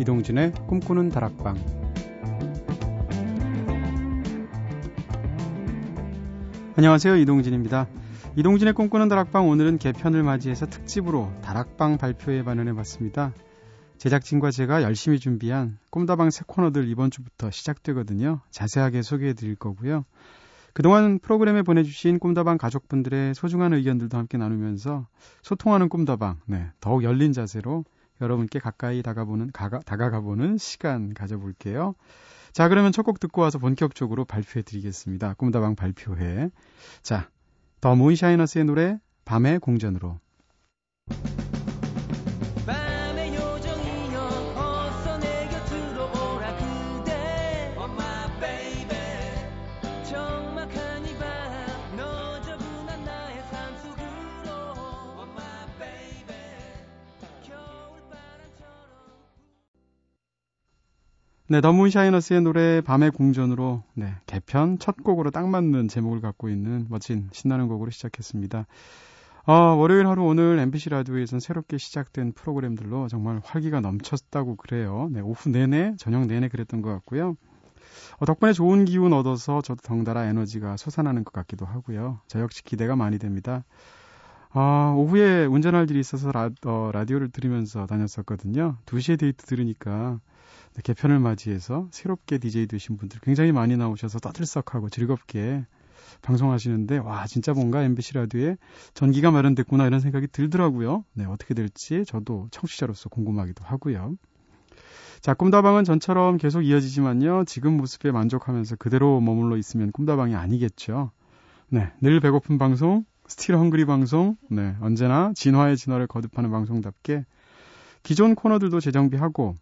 이동진의 꿈꾸는 다락방. 안녕하세요. 이동진입니다. 이동진의 꿈꾸는 다락방 오늘은 개편을 맞이해서 특집으로 다락방 발표에 반응해 봤습니다. 제작진과 제가 열심히 준비한 꿈다방 새 코너들 이번 주부터 시작되거든요. 자세하게 소개해 드릴 거고요. 그동안 프로그램에 보내주신 꿈다방 가족분들의 소중한 의견들도 함께 나누면서 소통하는 꿈다방, 네, 더욱 열린 자세로 여러분께 가까이 다가보는, 가가, 다가가보는 시간 가져볼게요. 자, 그러면 첫 곡 듣고 와서 본격적으로 발표해 드리겠습니다. 꿈다방 발표회. 자, 더 문샤이너스의 노래, 밤의 공전으로. 네, 더문 샤이너스의 노래 밤의 궁전으로 네, 개편 첫 곡으로 딱 맞는 제목을 갖고 있는 멋진 신나는 곡으로 시작했습니다. 어, 월요일 하루 오늘 MBC 라디오에선 새롭게 시작된 프로그램들로 정말 활기가 넘쳤다고 그래요. 네, 오후 내내, 저녁 내내 그랬던 것 같고요. 어, 덕분에 좋은 기운 얻어서 저도 덩달아 에너지가 솟아나는 것 같기도 하고요. 저 역시 기대가 많이 됩니다. 아, 오후에 운전할 일이 있어서 라, 어, 라디오를 들으면서 다녔었거든요. 2시에 데이트 들으니까 네, 개편을 맞이해서 새롭게 DJ 되신 분들 굉장히 많이 나오셔서 떠들썩하고 즐겁게 방송하시는데 와 진짜 뭔가 MBC 라디오에 전기가 마련됐구나 이런 생각이 들더라고요. 네 어떻게 될지 저도 청취자로서 궁금하기도 하고요. 자 꿈다방은 전처럼 계속 이어지지만요 지금 모습에 만족하면서 그대로 머물러 있으면 꿈다방이 아니겠죠. 네 늘 배고픈 방송 still hungry 방송 네 언제나 진화에 진화를 거듭하는 방송답게 기존 코너들도 재정비하고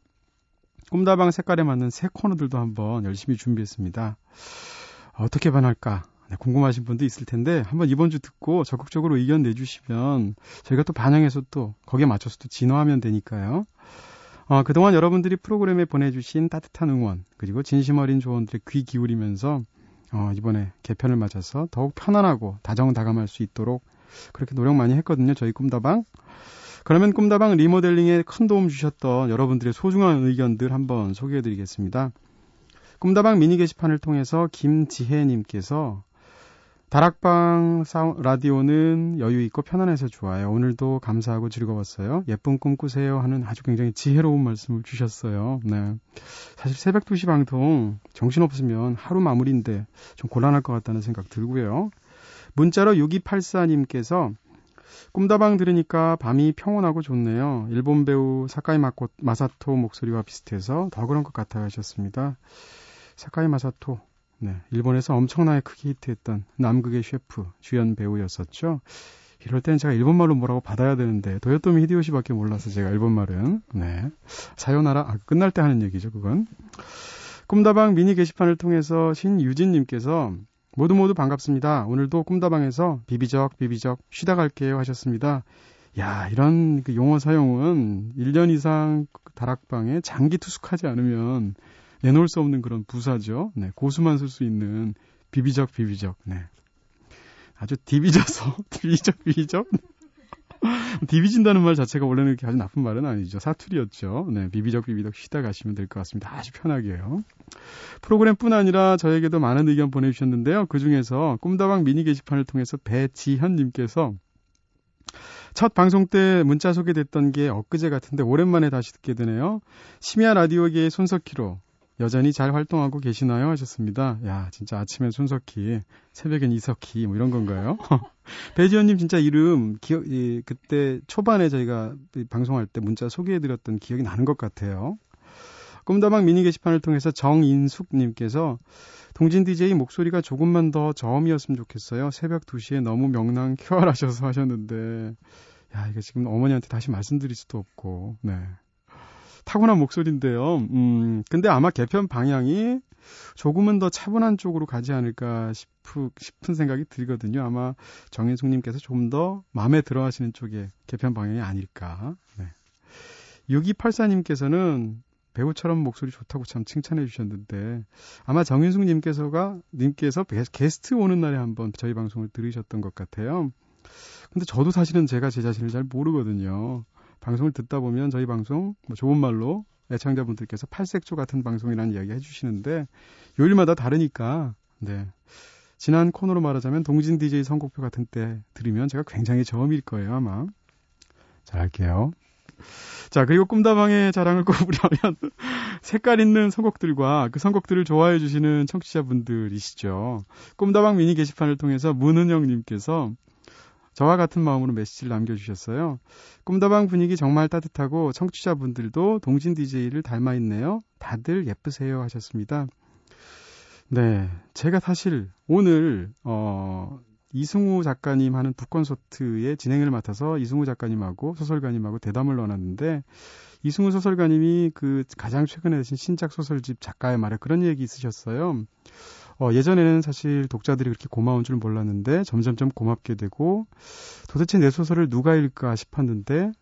꿈다방 색깔에 맞는 새 코너들도 한번 열심히 준비했습니다. 어떻게 반할까? 네, 궁금하신 분도 있을 텐데 한번 이번 주 듣고 적극적으로 의견 내주시면 저희가 또 반영해서 또 거기에 맞춰서 또 진화하면 되니까요. 어, 그동안 여러분들이 프로그램에 보내주신 따뜻한 응원 그리고 진심 어린 조언들에 귀 기울이면서 어, 이번에 개편을 맞아서 더욱 편안하고 다정다감할 수 있도록 그렇게 노력 많이 했거든요. 저희 꿈다방. 그러면 꿈다방 리모델링에 큰 도움 주셨던 여러분들의 소중한 의견들 한번 소개해 드리겠습니다. 꿈다방 미니 게시판을 통해서 김지혜님께서 다락방 라디오는 여유 있고 편안해서 좋아요. 오늘도 감사하고 즐거웠어요. 예쁜 꿈 꾸세요 하는 아주 굉장히 지혜로운 말씀을 주셨어요. 네. 사실 새벽 2시 방송 정신 없으면 하루 마무리인데 좀 곤란할 것 같다는 생각 들고요. 문자로 6284님께서 꿈다방 들으니까 밤이 평온하고 좋네요. 일본 배우 사카이 마코, 마사토 목소리와 비슷해서 더 그런 것 같아 하셨습니다. 사카이 마사토, 네, 일본에서 엄청나게 크게 히트했던 남극의 셰프, 주연 배우였었죠. 이럴 때는 제가 일본말로 뭐라고 받아야 되는데 도요토미 히데요시밖에 몰라서 제가 일본말은 네 사요나라 아, 끝날 때 하는 얘기죠 그건 꿈다방 미니 게시판을 통해서 신유진님께서 모두 모두 반갑습니다. 오늘도 꿈다방에서 비비적 비비적 쉬다 갈게요 하셨습니다. 야, 이런 그 용어 사용은 1년 이상 다락방에 장기 투숙하지 않으면 내놓을 수 없는 그런 부사죠. 네, 고수만 쓸 수 있는 비비적 비비적. 네. 아주 디비져서 디비적 비비적. 디비진다는 말 자체가 원래는 이렇게 아주 나쁜 말은 아니죠. 사투리였죠. 네, 비비적 비비적 쉬다 가시면 될 것 같습니다. 아주 편하게요. 프로그램뿐 아니라 저에게도 많은 의견 보내주셨는데요. 그 중에서 꿈다방 미니 게시판을 통해서 배지현님께서 첫 방송 때 문자 소개됐던 게 엊그제 같은데 오랜만에 다시 듣게 되네요. 심야 라디오계의 손석희로 여전히 잘 활동하고 계시나요? 하셨습니다. 야, 진짜 아침엔 손석희, 새벽엔 이석희, 뭐 이런 건가요? 배지현님 진짜 이름, 기억, 이, 그때 초반에 저희가 방송할 때 문자 소개해드렸던 기억이 나는 것 같아요. 꿈다방 미니 게시판을 통해서 정인숙님께서 동진 DJ 목소리가 조금만 더 저음이었으면 좋겠어요. 새벽 2시에 너무 명랑 큐어하셔서 하셨는데, 야, 이거 지금 어머니한테 다시 말씀드릴 수도 없고, 네. 타고난 목소리인데요. 음, 근데 아마 개편 방향이 조금은 더 차분한 쪽으로 가지 않을까 싶으, 싶은 생각이 들거든요. 아마 정인숙님께서 좀 더 마음에 들어 하시는 쪽의 개편 방향이 아닐까. 네. 6284님께서는 배우처럼 목소리 좋다고 참 칭찬해 주셨는데 아마 정윤숙 님께서가 님께서 게스트 오는 날에 한번 저희 방송을 들으셨던 것 같아요. 근데 저도 사실은 제가 제 자신을 잘 모르거든요. 방송을 듣다 보면 저희 방송 뭐 좋은 말로 애청자분들께서 팔색조 같은 방송이라는 이야기 해주시는데 요일마다 다르니까 네. 지난 코너로 말하자면 동진 DJ 선곡표 같은 때 들으면 제가 굉장히 저음일 거예요 아마. 잘할게요. 자, 그리고 꿈다방의 자랑을 꼽으려면 색깔 있는 선곡들과 그 선곡들을 좋아해 주시는 청취자분들이시죠. 꿈다방 미니 게시판을 통해서 문은영님께서 저와 같은 마음으로 메시지를 남겨주셨어요. 꿈다방 분위기 정말 따뜻하고 청취자분들도 동진 DJ를 닮아 있네요. 다들 예쁘세요 하셨습니다. 네, 제가 사실 오늘 어 이승우 작가님 하는 북콘서트의 진행을 맡아서 이승우 작가님하고 소설가님하고 대담을 나눴는데 이승우 소설가님이 그 가장 최근에 내신 신작 소설집 작가의 말에 그런 얘기 있으셨어요. 어, 예전에는 사실 독자들이 그렇게 고마운 줄 몰랐는데 점점점 고맙게 되고 도대체 내 소설을 누가 읽을까 싶었는데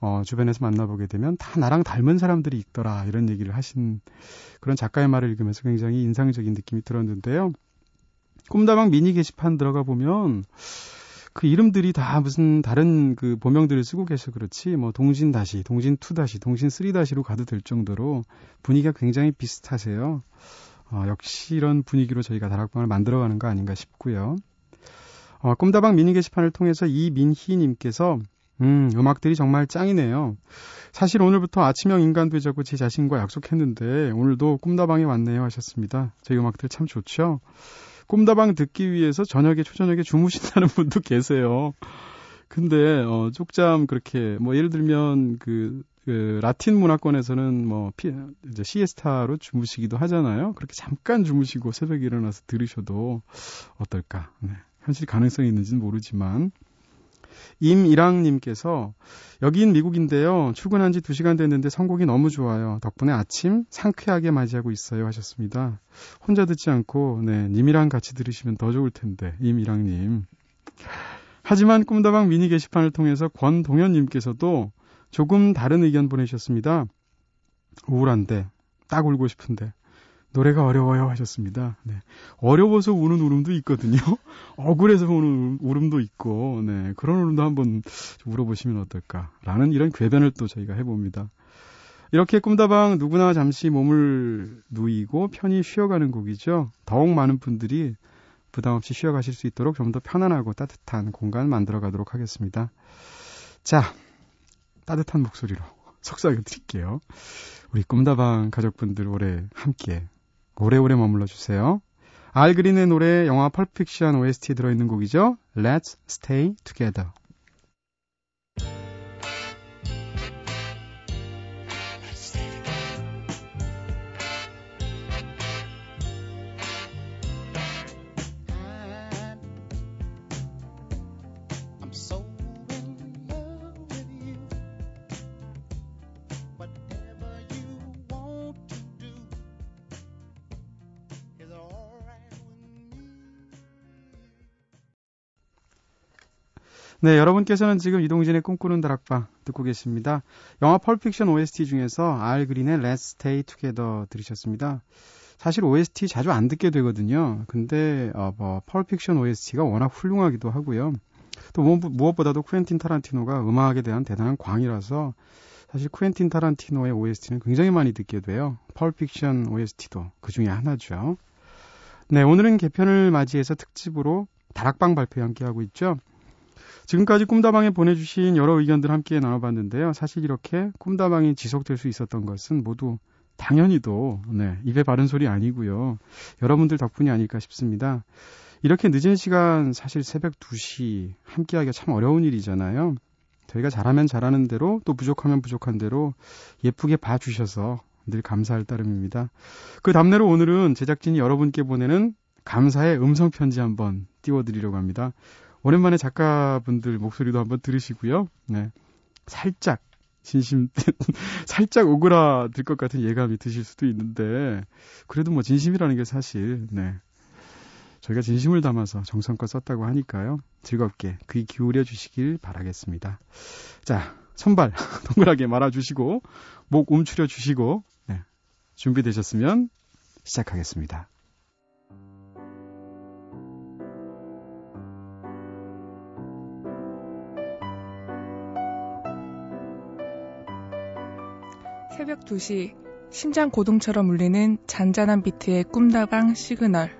어, 주변에서 만나보게 되면 다 나랑 닮은 사람들이 있더라 이런 얘기를 하신 그런 작가의 말을 읽으면서 굉장히 인상적인 느낌이 들었는데요. 꿈다방 미니 게시판 들어가 보면 그 이름들이 다 무슨 다른 그 보명들을 쓰고 계셔 그렇지 뭐 동진 다시, 동진 two 다시, 동진 three 다시로 가도 될 정도로 분위기가 굉장히 비슷하세요. 어, 역시 이런 분위기로 저희가 다락방을 만들어가는 거 아닌가 싶고요. 어, 꿈다방 미니 게시판을 통해서 이민희님께서 음, 음악들이 정말 짱이네요. 사실 오늘부터 아침형 인간 되자고 제 자신과 약속했는데 오늘도 꿈다방에 왔네요 하셨습니다. 저희 음악들 참 좋죠? 꿈다방 듣기 위해서 저녁에 초저녁에 주무신다는 분도 계세요. 근데 어 쪽잠 그렇게 뭐 예를 들면 그, 그 라틴 문화권에서는 뭐 피, 이제 시에스타로 주무시기도 하잖아요. 그렇게 잠깐 주무시고 새벽에 일어나서 들으셔도 어떨까? 네. 현실 가능성이 있는지는 모르지만 임이랑님께서 여긴 미국인데요. 출근한 지 2시간 됐는데 선곡이 너무 좋아요. 덕분에 아침 상쾌하게 맞이하고 있어요 하셨습니다. 혼자 듣지 않고 네, 님이랑 같이 들으시면 더 좋을 텐데 임이랑님. 하지만 꿈다방 미니 게시판을 통해서 권동현님께서도 조금 다른 의견 보내셨습니다. 우울한데 딱 울고 싶은데 노래가 어려워요 하셨습니다. 네. 어려워서 우는 울음도 있거든요. 억울해서 우는 울음도 있고, 네. 그런 울음도 한번 울어보시면 어떨까라는 이런 궤변을 또 저희가 해봅니다. 이렇게 꿈다방 누구나 잠시 몸을 누이고 편히 쉬어가는 곡이죠. 더욱 많은 분들이 부담 없이 쉬어가실 수 있도록 좀 더 편안하고 따뜻한 공간 만들어 가도록 하겠습니다. 자, 따뜻한 목소리로 속삭여 드릴게요. 우리 꿈다방 가족분들 올해 함께 오래오래 머물러 주세요. 알 그린의 노래 영화 펄픽션 OST 들어있는 곡이죠. Let's Stay Together. 네, 여러분께서는 지금 이동진의 꿈꾸는 다락방 듣고 계십니다. 영화 펄픽션 OST 중에서 알 그린의 Let's Stay Together 들으셨습니다. 사실 OST 자주 안 듣게 되거든요. 근데 어, 뭐 펄픽션 OST가 워낙 훌륭하기도 하고요. 또 무엇보다도 쿠엔틴 타란티노가 음악에 대한 대단한 광이라서 사실 쿠엔틴 타란티노의 OST는 굉장히 많이 듣게 돼요. 펄픽션 OST도 그 중에 하나죠. 네, 오늘은 개편을 맞이해서 특집으로 다락방 발표 함께 하고 있죠. 지금까지 꿈다방에 보내주신 여러 의견들 함께 나눠봤는데요. 사실 이렇게 꿈다방이 지속될 수 있었던 것은 모두 당연히도 네, 입에 바른 소리 아니고요. 여러분들 덕분이 아닐까 싶습니다. 이렇게 늦은 시간 사실 새벽 2시 함께하기가 참 어려운 일이잖아요. 저희가 잘하면 잘하는 대로 또 부족하면 부족한 대로 예쁘게 봐주셔서 늘 감사할 따름입니다. 그 답례로 오늘은 제작진이 여러분께 보내는 감사의 음성 편지 한번 띄워드리려고 합니다. 오랜만에 작가분들 목소리도 한번 들으시고요. 네. 살짝 진심 살짝 오그라들 것 같은 예감이 드실 수도 있는데 그래도 뭐 진심이라는 게 사실 네. 저희가 진심을 담아서 정성껏 썼다고 하니까요. 즐겁게 귀 기울여 주시길 바라겠습니다. 자, 손발 동그랗게 말아 주시고 목 움츠려 주시고 네. 준비되셨으면 시작하겠습니다. 새벽 2시 심장 고동처럼 울리는 잔잔한 비트의 꿈다방 시그널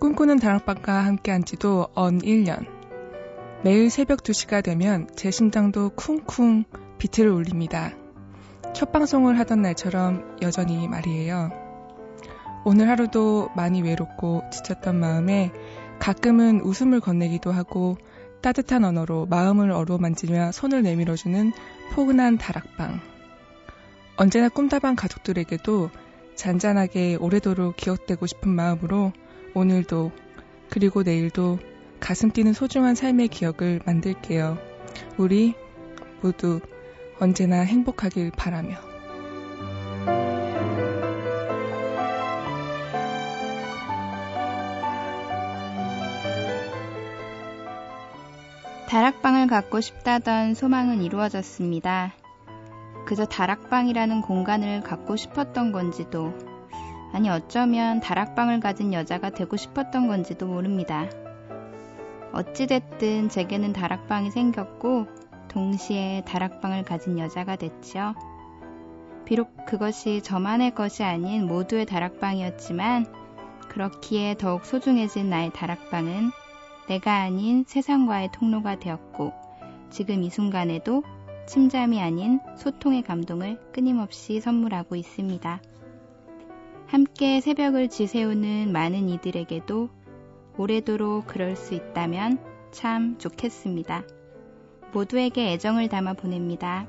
꿈꾸는 다락방과 함께한 지도 언 1년 매일 새벽 2시가 되면 제 심장도 쿵쿵 비트를 울립니다. 첫 방송을 하던 날처럼 여전히 말이에요. 오늘 하루도 많이 외롭고 지쳤던 마음에 가끔은 웃음을 건네기도 하고 따뜻한 언어로 마음을 어루만지며 손을 내밀어주는 포근한 다락방. 언제나 꿈다방 가족들에게도 잔잔하게 오래도록 기억되고 싶은 마음으로 오늘도 그리고 내일도 가슴 뛰는 소중한 삶의 기억을 만들게요. 우리 모두 언제나 행복하길 바라며. 다락방을 갖고 싶다던 소망은 이루어졌습니다. 그저 다락방이라는 공간을 갖고 싶었던 건지도, 아니 어쩌면 다락방을 가진 여자가 되고 싶었던 건지도 모릅니다. 어찌됐든 제게는 다락방이 생겼고, 동시에 다락방을 가진 여자가 됐죠. 비록 그것이 저만의 것이 아닌 모두의 다락방이었지만, 그렇기에 더욱 소중해진 나의 다락방은 내가 아닌 세상과의 통로가 되었고, 지금 이 순간에도 침잠이 아닌 소통의 감동을 끊임없이 선물하고 있습니다. 함께 새벽을 지새우는 많은 이들에게도 오래도록 그럴 수 있다면 참 좋겠습니다. 모두에게 애정을 담아 보냅니다.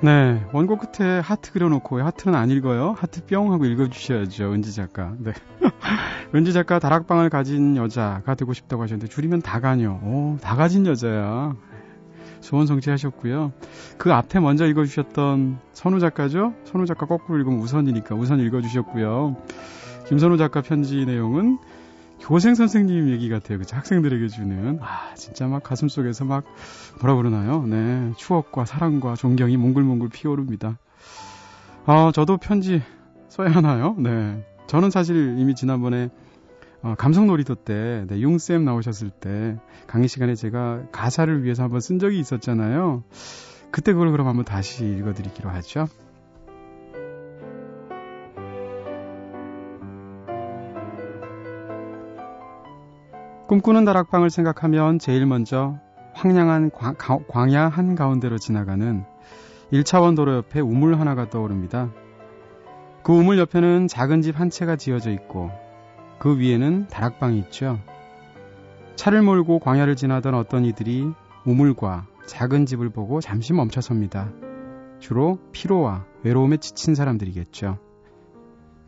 네, 원고 끝에 하트 그려놓고 하트는 안 읽어요. 하트 뿅 하고 읽어주셔야죠. 은지 작가. 네, 은지 작가 다락방을 가진 여자가 되고 싶다고 하셨는데 줄이면 다가녀. 오, 다 가진 여자야. 소원 성취하셨고요. 그 앞에 먼저 읽어주셨던 선우 작가죠? 선우 작가 거꾸로 읽으면 우선이니까 우선 읽어주셨고요. 김선우 작가 편지 내용은 교생 선생님 얘기 같아요. 그쵸? 학생들에게 주는. 아, 진짜 막 가슴 속에서 막, 뭐라 그러나요? 네. 추억과 사랑과 존경이 몽글몽글 피어오릅니다. 아, 저도 편지 써야 하나요? 네. 저는 사실 이미 지난번에 어, 감성놀이도 때, 네, 용쌤 나오셨을 때, 강의 시간에 제가 가사를 위해서 한번 쓴 적이 있었잖아요. 그때 그걸 그럼 한번 다시 읽어드리기로 하죠. 꿈꾸는 다락방을 생각하면 제일 먼저 황량한 광, 광야 한가운데로 지나가는 1차원 도로 옆에 우물 하나가 떠오릅니다. 그 우물 옆에는 작은 집 한 채가 지어져 있고 그 위에는 다락방이 있죠. 차를 몰고 광야를 지나던 어떤 이들이 우물과 작은 집을 보고 잠시 멈춰섭니다. 주로 피로와 외로움에 지친 사람들이겠죠.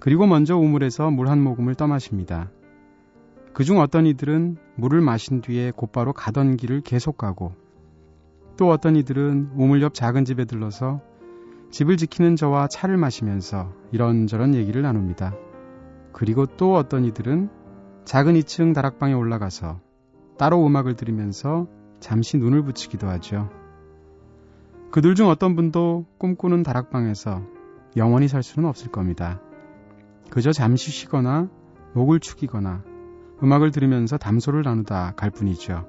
그리고 먼저 우물에서 물 한 모금을 떠마십니다. 그중 어떤 이들은 물을 마신 뒤에 곧바로 가던 길을 계속 가고 또 어떤 이들은 우물 옆 작은 집에 들러서 집을 지키는 저와 차를 마시면서 이런저런 얘기를 나눕니다. 그리고 또 어떤 이들은 작은 2층 다락방에 올라가서 따로 음악을 들으면서 잠시 눈을 붙이기도 하죠. 그들 중 어떤 분도 꿈꾸는 다락방에서 영원히 살 수는 없을 겁니다. 그저 잠시 쉬거나 목을 축이거나 음악을 들으면서 담소를 나누다 갈 뿐이죠.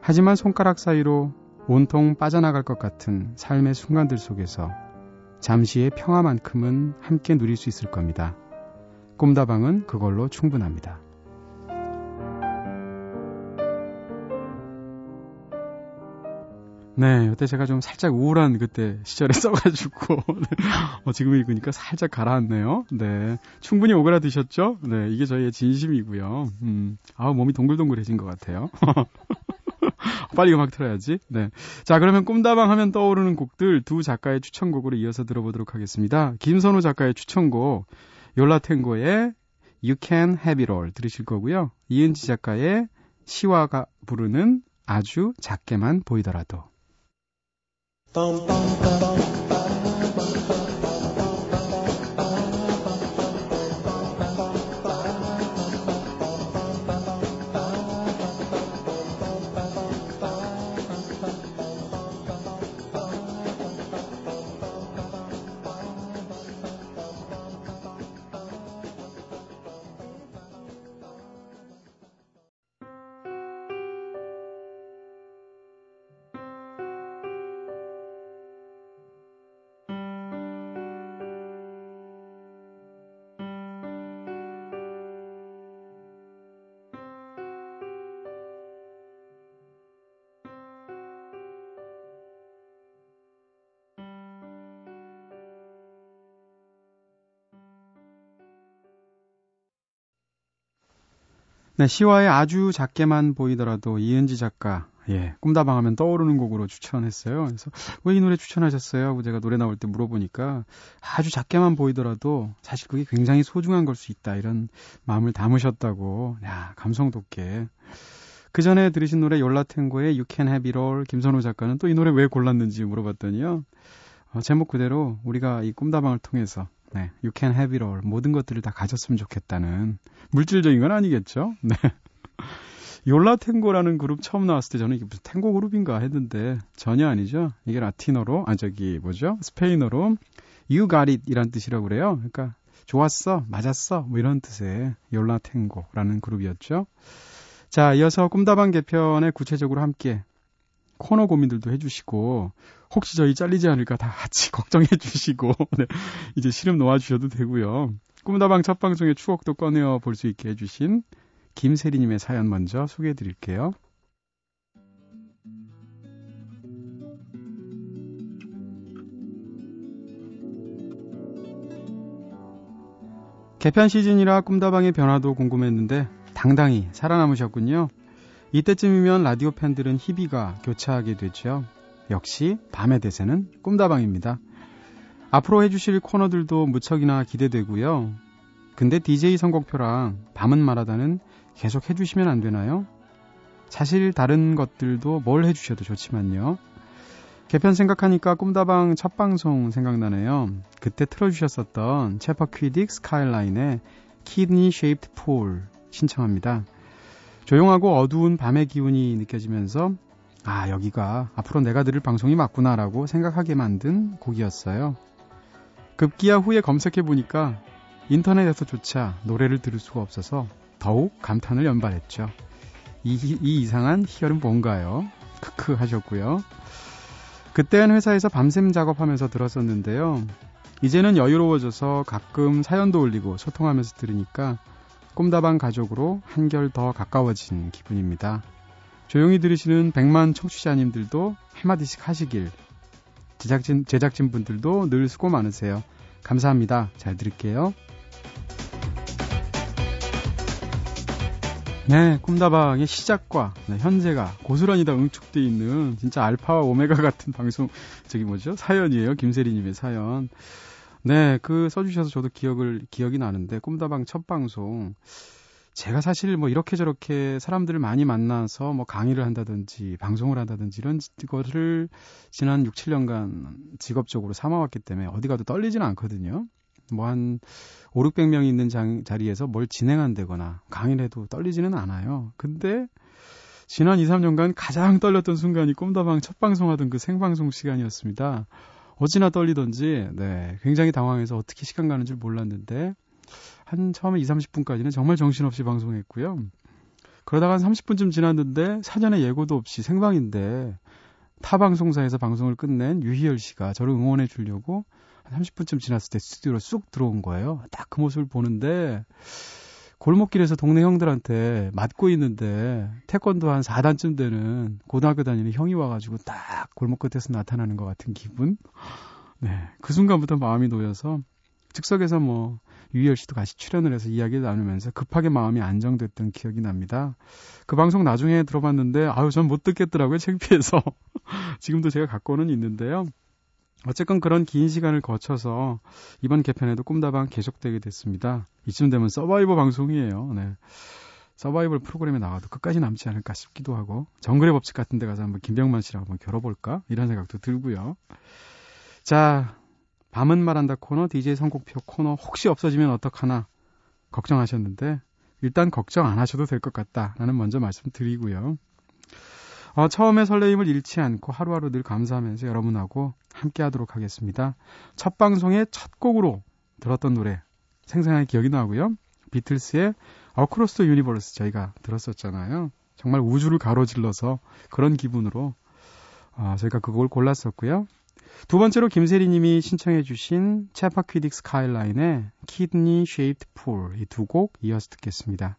하지만 손가락 사이로 온통 빠져나갈 것 같은 삶의 순간들 속에서 잠시의 평화만큼은 함께 누릴 수 있을 겁니다. 꿈다방은 그걸로 충분합니다. 네, 그때 제가 좀 살짝 우울한 그때 시절에 써가지고, 어, 지금 읽으니까 살짝 가라앉네요. 네. 충분히 오그라드셨죠? 네, 이게 저희의 진심이고요. 음, 아우, 몸이 동글동글해진 것 같아요. 빨리 음악 틀어야지. 네. 자, 그러면 꿈다방 하면 떠오르는 곡들 두 작가의 추천곡으로 이어서 들어보도록 하겠습니다. 김선우 작가의 추천곡, 요라탱고의 You Can Have It All 들으실 거고요. 이은지 작가의 시와가 부르는 아주 작게만 보이더라도. Pam, pam, pam, pam. 네, 시와에 아주 작게만 보이더라도 이은지 작가, 예, 꿈다방 하면 떠오르는 곡으로 추천했어요. 그래서 왜 이 노래 추천하셨어요? 하고 제가 노래 나올 때 물어보니까 아주 작게만 보이더라도 사실 그게 굉장히 소중한 걸 수 있다. 이런 마음을 담으셨다고. 야, 감성 돋게. 그 전에 들으신 노래 열라탱고의 You Can Have It All 김선호 작가는 또 이 노래 왜 골랐는지 물어봤더니요. 어, 제목 그대로 우리가 이 꿈다방을 통해서 네, You Can Have It All 모든 것들을 다 가졌으면 좋겠다는 물질적인 건 아니겠죠. 네. 요라탱고라는 그룹 처음 나왔을 때 저는 이게 무슨 탱고 그룹인가 했는데 전혀 아니죠. 이게 라틴어로 아 저기 뭐죠? 스페인어로 You got it 이란 뜻이라고 그래요. 그러니까 좋았어, 맞았어 뭐 이런 뜻의 요라탱고라는 그룹이었죠. 자, 이어서 꿈다방 개편에 구체적으로 함께 코너 고민들도 해주시고 혹시 저희 잘리지 않을까 다 같이 걱정해 주시고 네, 이제 시름 놓아 주셔도 되고요. 꿈다방 첫 방송의 추억도 꺼내어 볼 수 있게 해주신 김세리님의 사연 먼저 소개해 드릴게요. 개편 시즌이라 꿈다방의 변화도 궁금했는데 당당히 살아남으셨군요. 이때쯤이면 라디오 팬들은 희비가 교차하게 되죠. 역시 밤의 대세는 꿈다방입니다. 앞으로 해주실 코너들도 무척이나 기대되고요. 근데 DJ 선곡표랑 밤은 말한다는 계속 해주시면 안 되나요? 사실 다른 것들도 뭘 해주셔도 좋지만요. 개편 생각하니까 꿈다방 첫 방송 생각나네요. 그때 틀어주셨었던 Chappaquiddick Skyline의 Kidney Shaped Pool 신청합니다. 조용하고 어두운 밤의 기운이 느껴지면서 아 여기가 앞으로 내가 들을 방송이 맞구나라고 생각하게 만든 곡이었어요. 급기야 후에 검색해 보니까 인터넷에서조차 노래를 들을 수가 없어서 더욱 감탄을 연발했죠. 이, 이 이상한 희열은 뭔가요? 크크 하셨고요. 그때는 회사에서 밤샘 작업하면서 들었었는데요. 이제는 여유로워져서 가끔 사연도 올리고 소통하면서 들으니까 꿈다방 가족으로 한결 더 가까워진 기분입니다. 조용히 들으시는 백만 청취자님들도 한마디씩 하시길. 제작진, 제작진 분들도 늘 수고 많으세요. 감사합니다. 잘 들을게요. 네, 꿈다방의 시작과 네, 현재가 고스란히 다 응축돼 있는 진짜 알파와 오메가 같은 방송, 저기 뭐죠? 사연이에요. 김세리님의 사연. 네, 그 써주셔서 저도 기억을, 기억이 나는데, 꿈다방 첫 방송. 제가 사실 뭐 이렇게 저렇게 사람들을 많이 만나서 뭐 강의를 한다든지 방송을 한다든지 이런 것을 지난 6, 7년간 직업적으로 삼아왔기 때문에 어디 가도 떨리지는 않거든요. 뭐 한 5, 600명이 있는 장, 자리에서 뭘 진행한다거나 강의를 해도 떨리지는 않아요. 근데 지난 2, 3년간 가장 떨렸던 순간이 꿈다방 첫 방송하던 그 생방송 시간이었습니다. 어찌나 떨리던지 네, 굉장히 당황해서 어떻게 시간 가는 줄 몰랐는데 한 처음에 2, 30분까지는 정말 정신없이 방송했고요. 그러다가 한 30분쯤 지났는데 사전에 예고도 없이 생방인데 타 방송사에서 방송을 끝낸 유희열 씨가 저를 응원해 주려고 한 30분쯤 지났을 때 스튜디오로 쑥 들어온 거예요. 딱 그 모습을 보는데 골목길에서 동네 형들한테 맞고 있는데 태권도 한 4단쯤 되는 고등학교 다니는 형이 와가지고 딱 골목 끝에서 나타나는 것 같은 기분. 네. 그 순간부터 마음이 놓여서 즉석에서 뭐 유희열 씨도 같이 출연을 해서 이야기를 나누면서 급하게 마음이 안정됐던 기억이 납니다. 그 방송 나중에 들어봤는데 아유 전 못 듣겠더라고요 창피해서 지금도 제가 갖고는 있는데요. 어쨌건 그런 긴 시간을 거쳐서 이번 개편에도 꿈다방 계속되게 됐습니다. 이쯤 되면 서바이벌 방송이에요. 네. 서바이벌 프로그램에 나와도 끝까지 남지 않을까 싶기도 하고 정글의 법칙 같은 데 가서 한번 김병만 씨랑 한번 겨뤄볼까 이런 생각도 들고요. 자, 밤은 말한다 코너 DJ 선곡표 코너 혹시 없어지면 어떡하나 걱정하셨는데 일단 걱정 안 하셔도 될 것 같다라는 먼저 말씀드리고요. 어, 처음에 설레임을 잃지 않고 하루하루 늘 감사하면서 여러분하고 함께 하도록 하겠습니다. 첫 방송의 첫 곡으로 들었던 노래 생생하게 기억이 나고요. 비틀스의 Across the Universe 저희가 들었었잖아요. 정말 우주를 가로질러서 그런 기분으로 어, 저희가 그 곡을 골랐었고요. 두 번째로 김세리 님이 신청해 주신 Chappaquiddick Skyline의 Kidney Shaped Pool 이 두 곡 이어서 듣겠습니다.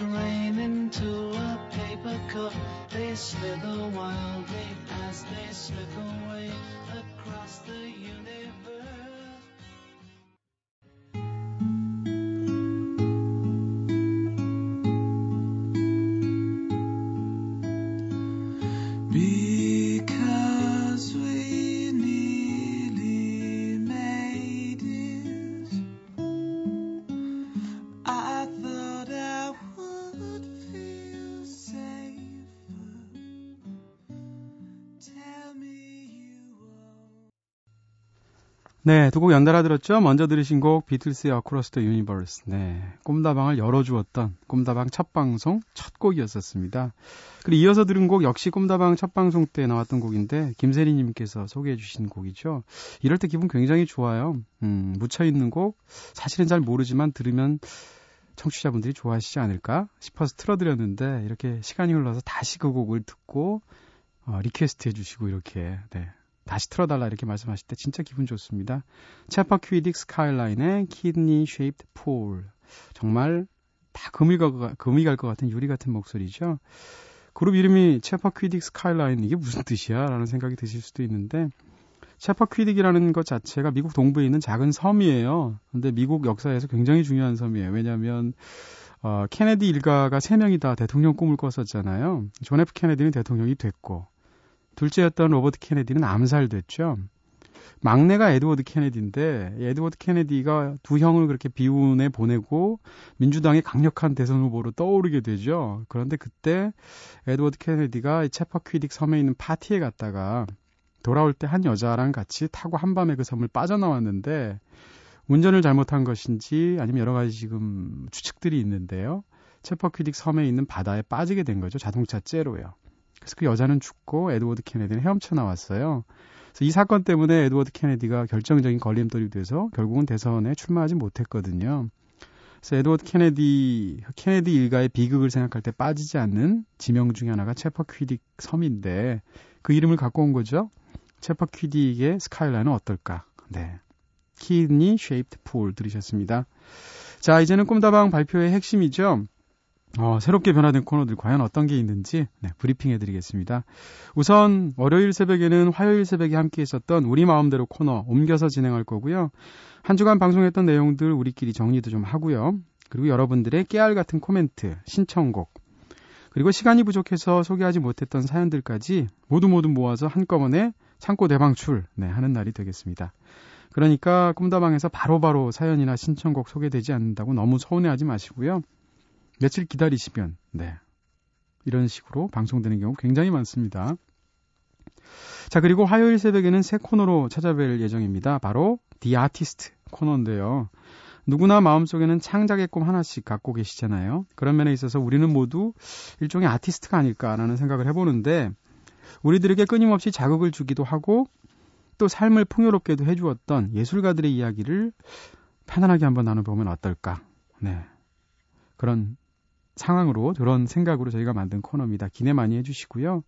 Rain into a paper cup. They slither 네, 두 곡 연달아 들었죠? 먼저 들으신 곡 비틀스의 Across the Universe. 네, 꿈다방을 열어주었던 꿈다방 첫 방송 첫 곡이었었습니다. 그리고 이어서 들은 곡 역시 꿈다방 첫 방송 때 나왔던 곡인데 김세리님께서 소개해 주신 곡이죠. 이럴 때 기분 굉장히 좋아요. 음, 묻혀 있는 곡 사실은 잘 모르지만 들으면 청취자분들이 좋아하시지 않을까 싶어서 틀어드렸는데 이렇게 시간이 흘러서 다시 그 곡을 듣고 어, request 해주시고 이렇게 네, 다시 틀어달라 이렇게 말씀하실 때 진짜 기분 좋습니다. Chappaquiddick Skyline의 Kidney Shaped Pool 정말 다 금이 갈, 것- 금이 갈 것 같은 유리 같은 목소리죠. 그룹 이름이 Chappaquiddick Skyline 이게 무슨 뜻이야? 라는 생각이 드실 수도 있는데 체파퀴딕이라는 것 자체가 미국 동부에 있는 작은 섬이에요. 근데 미국 역사에서 굉장히 중요한 섬이에요. 왜냐하면 어, 케네디 일가가 세 명이 다 대통령 꿈을 꿨었잖아요. 존 F 케네디는 대통령이 됐고 둘째였던 로버트 케네디는 암살됐죠. 막내가 에드워드 케네디인데 에드워드 케네디가 두 형을 그렇게 비운에 보내고 민주당의 강력한 대선 후보로 떠오르게 되죠. 그런데 그때 에드워드 케네디가 체퍼퀴딕 섬에 있는 파티에 갔다가 돌아올 때 한 여자랑 같이 타고 한밤에 그 섬을 빠져나왔는데 운전을 잘못한 것인지 아니면 여러 가지 지금 추측들이 있는데요. 체퍼퀴딕 섬에 있는 바다에 빠지게 된 거죠. 자동차 째로요. 그래서 그 여자는 죽고 에드워드 케네디는 헤엄쳐 나왔어요. 그래서 이 사건 때문에 에드워드 케네디가 결정적인 걸림돌이 돼서 결국은 대선에 출마하지 못했거든요. 그래서 에드워드 케네디, 케네디 일가의 비극을 생각할 때 빠지지 않는 지명 중에 하나가 체퍼퀴딕 섬인데 그 이름을 갖고 온 거죠. 체퍼퀴딕의 스카이라인은 어떨까? 네. Kidney Shaped Pool 들으셨습니다. 자, 이제는 꿈다방 발표의 핵심이죠. 어, 새롭게 변화된 코너들 과연 어떤 게 있는지 네, 브리핑 해드리겠습니다. 우선 월요일 새벽에는 화요일 새벽에 함께 했었던 우리 마음대로 코너 옮겨서 진행할 거고요. 한 주간 방송했던 내용들 우리끼리 정리도 좀 하고요. 그리고 여러분들의 깨알 같은 코멘트, 신청곡, 그리고 시간이 부족해서 소개하지 못했던 사연들까지 모두 모두 모아서 한꺼번에 창고 대방출 네, 하는 날이 되겠습니다. 그러니까 꿈다방에서 바로바로 사연이나 신청곡 소개되지 않는다고 너무 서운해하지 마시고요. 며칠 기다리시면 네. 이런 식으로 방송되는 경우 굉장히 많습니다. 자, 그리고 화요일 새벽에는 새 코너로 찾아뵐 예정입니다. 바로 The Artist 코너인데요. 누구나 마음속에는 창작의 꿈 하나씩 갖고 계시잖아요. 그런 면에 있어서 우리는 모두 일종의 아티스트가 아닐까라는 생각을 해보는데 우리들에게 끊임없이 자극을 주기도 하고 또 삶을 풍요롭게도 해주었던 예술가들의 이야기를 편안하게 한번 나눠보면 어떨까. 네. 그런 상황으로 그런 생각으로 저희가 만든 코너입니다. 기대 많이 해주시고요.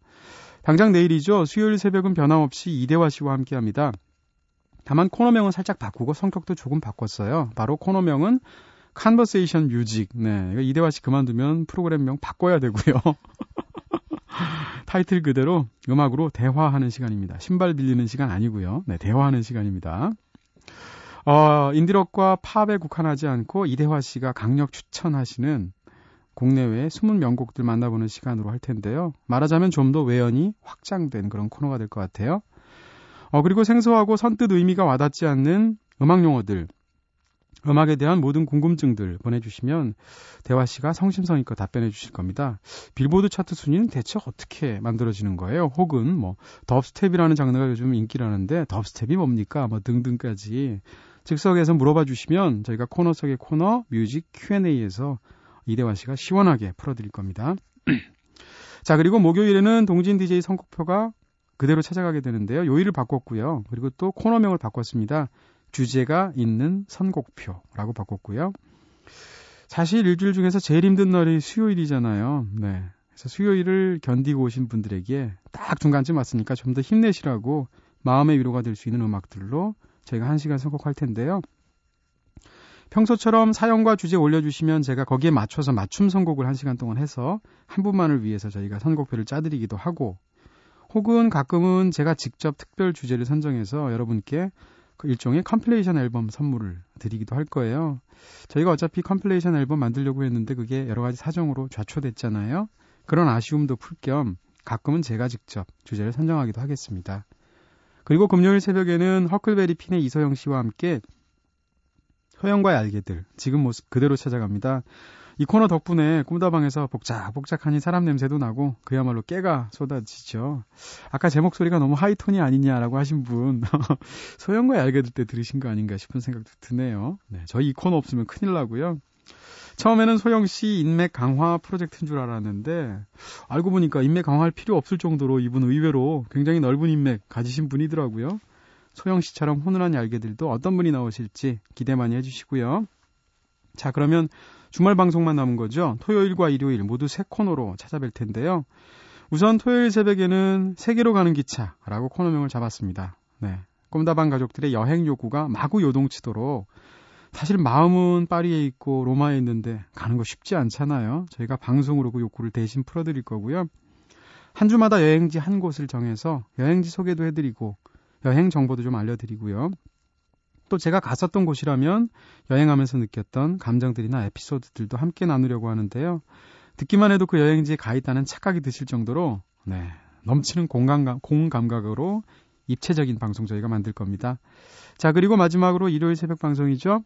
당장 내일이죠. 수요일 새벽은 변함없이 이대화 씨와 함께합니다. 다만 코너명은 살짝 바꾸고 성격도 조금 바꿨어요. 바로 코너명은 Conversation Music. 네, 이대화 씨 그만두면 프로그램명 바꿔야 되고요. 타이틀 그대로 음악으로 대화하는 시간입니다. 신발 빌리는 시간 아니고요. 네, 대화하는 시간입니다. 어, 인디록과 팝에 국한하지 않고 이대화 씨가 강력 추천하시는 국내외 숨은 명곡들 만나보는 시간으로 할 텐데요. 말하자면 좀 더 외연이 확장된 그런 코너가 될 것 같아요. 어, 그리고 생소하고 선뜻 의미가 와닿지 않는 음악 용어들, 음악에 대한 모든 궁금증들 보내주시면 대화 씨가 성심성의껏 답변해 주실 겁니다. 빌보드 차트 순위는 대체 어떻게 만들어지는 거예요? 혹은 뭐 덥스텝이라는 장르가 요즘 인기라는데 덥스텝이 뭡니까? 뭐 등등까지 즉석에서 물어봐 주시면 저희가 코너 속의 코너 뮤직 Q&A에서 이대화 씨가 시원하게 풀어드릴 겁니다. 자 그리고 목요일에는 동진 DJ 선곡표가 그대로 찾아가게 되는데요. 요일을 바꿨고요. 그리고 또 코너명을 바꿨습니다. 주제가 있는 선곡표라고 바꿨고요. 사실 일주일 중에서 제일 힘든 날이 수요일이잖아요. 네. 그래서 수요일을 견디고 오신 분들에게 딱 중간쯤 왔으니까 좀 더 힘내시라고 마음의 위로가 될 수 있는 음악들로 저희가 한 시간 선곡할 텐데요. 평소처럼 사연과 주제 올려주시면 제가 거기에 맞춰서 맞춤 선곡을 한 시간 동안 해서 한 분만을 위해서 저희가 선곡표를 짜드리기도 하고 혹은 가끔은 제가 직접 특별 주제를 선정해서 여러분께 그 일종의 컴플레이션 앨범 선물을 드리기도 할 거예요. 저희가 어차피 compilation 앨범 만들려고 했는데 그게 여러 가지 사정으로 좌초됐잖아요. 그런 아쉬움도 풀 겸 가끔은 제가 직접 주제를 선정하기도 하겠습니다. 그리고 금요일 새벽에는 허클베리 핀의 이소영 씨와 함께 소영과의 알게들 지금 모습 그대로 찾아갑니다. 이 코너 덕분에 꿈다방에서 복작복작하니 사람 냄새도 나고 그야말로 깨가 쏟아지죠. 아까 제 목소리가 너무 high tone이 아니냐라고 하신 분 소영과의 알게들 때 들으신 거 아닌가 싶은 생각도 드네요. 네, 저희 이 코너 없으면 큰일 나고요. 처음에는 소영 씨 인맥 강화 프로젝트인 줄 알았는데 알고 보니까 인맥 강화할 필요 없을 정도로 이분 의외로 굉장히 넓은 인맥 가지신 분이더라고요. 소영 씨처럼 훈훈한 알게들도 어떤 분이 나오실지 기대 많이 해주시고요. 자, 그러면 주말 방송만 남은 거죠. 토요일과 일요일 모두 새 코너로 찾아뵐 텐데요. 우선 토요일 새벽에는 세계로 가는 기차라고 코너명을 잡았습니다. 네. 꿈다방 가족들의 여행 요구가 마구 요동치도록 사실 마음은 파리에 있고 로마에 있는데 가는 거 쉽지 않잖아요. 저희가 방송으로 그 욕구를 대신 풀어드릴 거고요. 한 주마다 여행지 한 곳을 정해서 여행지 소개도 해드리고 여행 정보도 좀 알려드리고요. 또 제가 갔었던 곳이라면 여행하면서 느꼈던 감정들이나 에피소드들도 함께 나누려고 하는데요. 듣기만 해도 그 여행지에 가 있다는 착각이 드실 정도로 네, 넘치는 공감, 공감각으로 입체적인 방송 저희가 만들 겁니다. 자, 그리고 마지막으로 일요일 새벽 방송이죠.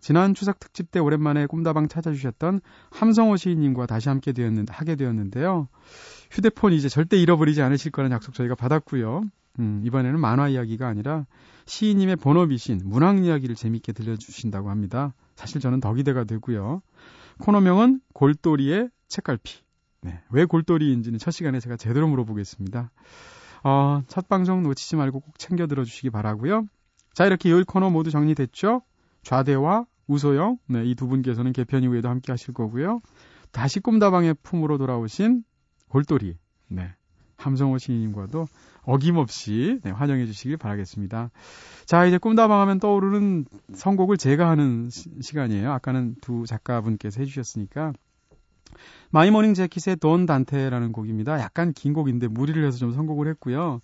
지난 추석 특집 때 오랜만에 꿈다방 찾아주셨던 함성호 시인님과 다시 함께 되었는데, 하게 되었는데요. 휴대폰 이제 절대 잃어버리지 않으실 거라는 약속 저희가 받았고요. 음, 이번에는 만화 이야기가 아니라 시인님의 본업이신 문학 이야기를 재밌게 들려주신다고 합니다. 사실 저는 더 기대가 되고요. 코너명은 골돌이의 책갈피. 네, 왜 골돌이인지는 첫 시간에 제가 제대로 물어보겠습니다. 어, 첫 방송 놓치지 말고 꼭 챙겨 들어주시기 바라고요. 자, 이렇게 요일 코너 모두 정리됐죠? 좌대와 우소영, 네, 이 두 분께서는 개편 이후에도 함께 하실 거고요. 다시 꿈다방의 품으로 돌아오신 골돌이, 네, 함성호 시인님과도 어김없이 네, 환영해 주시길 바라겠습니다. 자, 이제 꿈다방 하면 떠오르는 선곡을 제가 하는 시, 시간이에요. 아까는 두 작가분께서 해주셨으니까. My Morning Jacket의 Dondante라는 곡입니다. 약간 긴 곡인데 무리를 해서 좀 선곡을 했고요.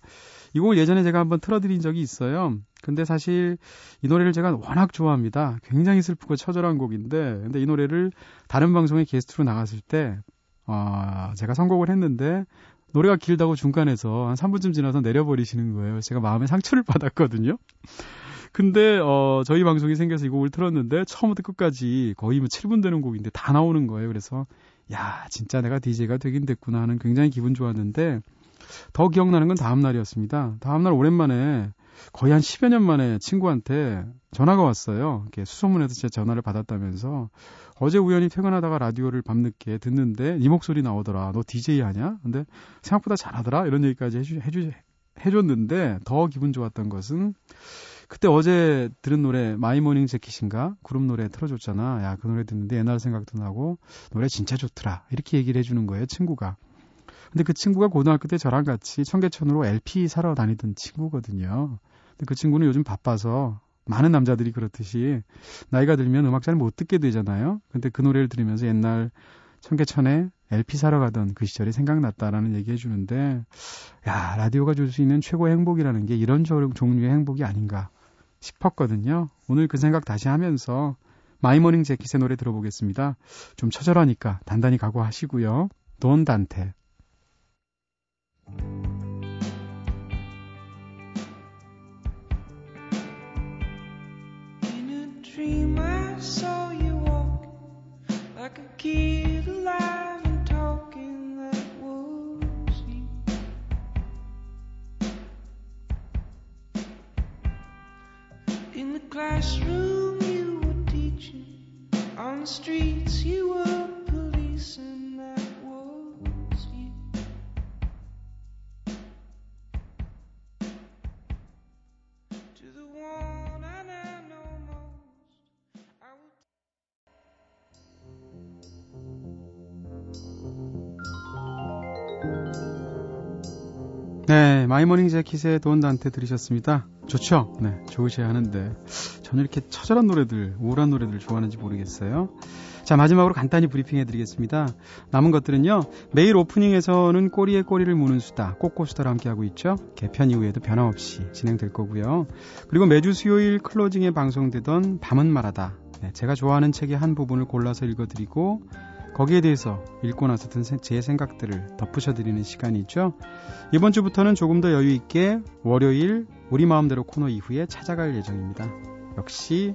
이 곡을 예전에 제가 한번 틀어드린 적이 있어요. 근데 사실 이 노래를 제가 워낙 좋아합니다. 굉장히 슬프고 처절한 곡인데, 근데 이 노래를 다른 방송에 게스트로 나갔을 때, 어, 제가 선곡을 했는데, 노래가 길다고 중간에서 한 3분쯤 지나서 내려버리시는 거예요. 제가 마음에 상처를 받았거든요. 근데 어 저희 방송이 생겨서 이 곡을 틀었는데 처음부터 끝까지 거의 뭐 7분 되는 곡인데 다 나오는 거예요. 그래서 야 진짜 내가 DJ가 되긴 됐구나 하는 굉장히 기분 좋았는데 더 기억나는 건 다음 날이었습니다. 다음 날 오랜만에 거의 한 10여 년 만에 친구한테 전화가 왔어요. 이렇게 수소문해서 제 전화를 받았다면서 어제 우연히 퇴근하다가 라디오를 밤늦게 듣는데 네 목소리 나오더라. 너 DJ 하냐? 근데 생각보다 잘하더라. 이런 얘기까지 해주, 해주, 해줬는데 더 기분 좋았던 것은 그때 어제 들은 노래 My Morning Jacket인가 그룹 노래 틀어줬잖아. 야 그 노래 듣는데 옛날 생각도 나고 노래 진짜 좋더라. 이렇게 얘기를 해주는 거예요 친구가. 근데 그 친구가 고등학교 때 저랑 같이 청계천으로 LP 사러 다니던 친구거든요. 근데 그 친구는 요즘 바빠서 많은 남자들이 그렇듯이 나이가 들면 음악 잘 못 듣게 되잖아요. 근데 그 노래를 들으면서 옛날 청계천에 LP 사러 가던 그 시절이 생각났다라는 얘기 해주는데, 야, 라디오가 줄 수 있는 최고의 행복이라는 게 이런 종류의 행복이 아닌가 싶었거든요. 오늘 그 생각 다시 하면서 마이머닝 재킷의 노래 들어보겠습니다. 좀 처절하니까 단단히 각오하시고요. 돈 단테. Classroom you were teaching, on the streets you were My Morning Jacket의 Dondante 들으셨습니다. 좋죠? 네, 좋으셔야 하는데 저는 이렇게 처절한 노래들, 우울한 노래들 좋아하는지 모르겠어요. 자, 마지막으로 간단히 브리핑 해드리겠습니다. 남은 것들은요, 매일 오프닝에서는 꼬리에 꼬리를 무는 수다, 꼬꼬수다를 함께하고 있죠. 개편 이후에도 변함없이 진행될 거고요. 그리고 매주 수요일 클로징에 방송되던 밤은 말하다. 네, 제가 좋아하는 책의 한 부분을 골라서 읽어드리고, 거기에 대해서 읽고 나서 든 제 생각들을 덧붙여드리는 시간이죠. 이번 주부터는 조금 더 여유 있게 월요일 우리 마음대로 코너 이후에 찾아갈 예정입니다. 역시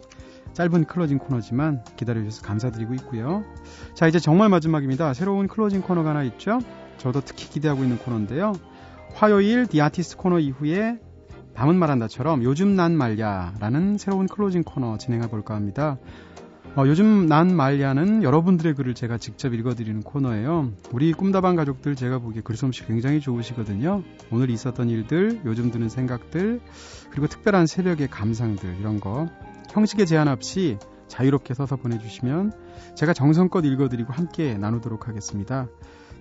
짧은 클로징 코너지만 기다려주셔서 감사드리고 있고요. 자, 이제 정말 마지막입니다. 새로운 클로징 코너가 하나 있죠. 저도 특히 기대하고 있는 코너인데요. 화요일 The Artist 코너 이후에 밤은 말한다처럼 요즘 난 말야라는 새로운 클로징 코너 진행해 볼까 합니다. 어, 요즘 난 말야는 여러분들의 글을 제가 직접 읽어드리는 코너예요. 우리 꿈다방 가족들 제가 보기에 글솜씨 굉장히 좋으시거든요. 오늘 있었던 일들, 요즘 드는 생각들, 그리고 특별한 새벽의 감상들 이런 거 형식에 제한 없이 자유롭게 써서 보내주시면 제가 정성껏 읽어드리고 함께 나누도록 하겠습니다.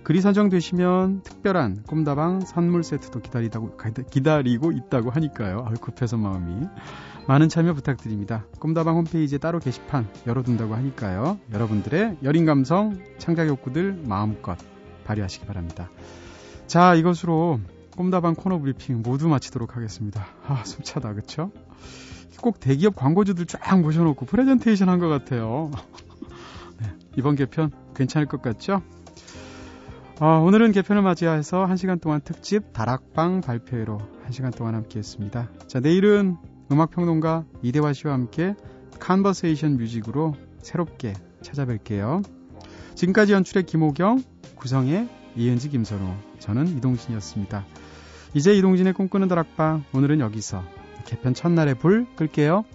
글이 선정되시면 특별한 꿈다방 선물 세트도 기다리다고, 기다리고 있다고 하니까요. 아유, 급해서 마음이. 많은 참여 부탁드립니다. 꿈다방 홈페이지에 따로 게시판 열어둔다고 하니까요. 여러분들의 여린 감성, 창작 욕구들 마음껏 발휘하시기 바랍니다. 자, 이것으로 꿈다방 코너 브리핑 모두 마치도록 하겠습니다. 아, 숨차다, 그쵸? 꼭 대기업 광고주들 쫙 모셔놓고 프레젠테이션 한 것 같아요. 네, 이번 개편 괜찮을 것 같죠? 어, 오늘은 개편을 맞이해서 1시간 동안 특집 다락방 발표회로 1시간 동안 함께 했습니다. 자, 내일은 음악평론가 이대화 씨와 함께 Conversation Music으로 새롭게 찾아뵐게요. 지금까지 연출의 김호경, 구성의 이은지 김선호, 저는 이동진이었습니다. 이제 이동진의 꿈꾸는 다락방 오늘은 여기서 개편 첫날에 불 끌게요.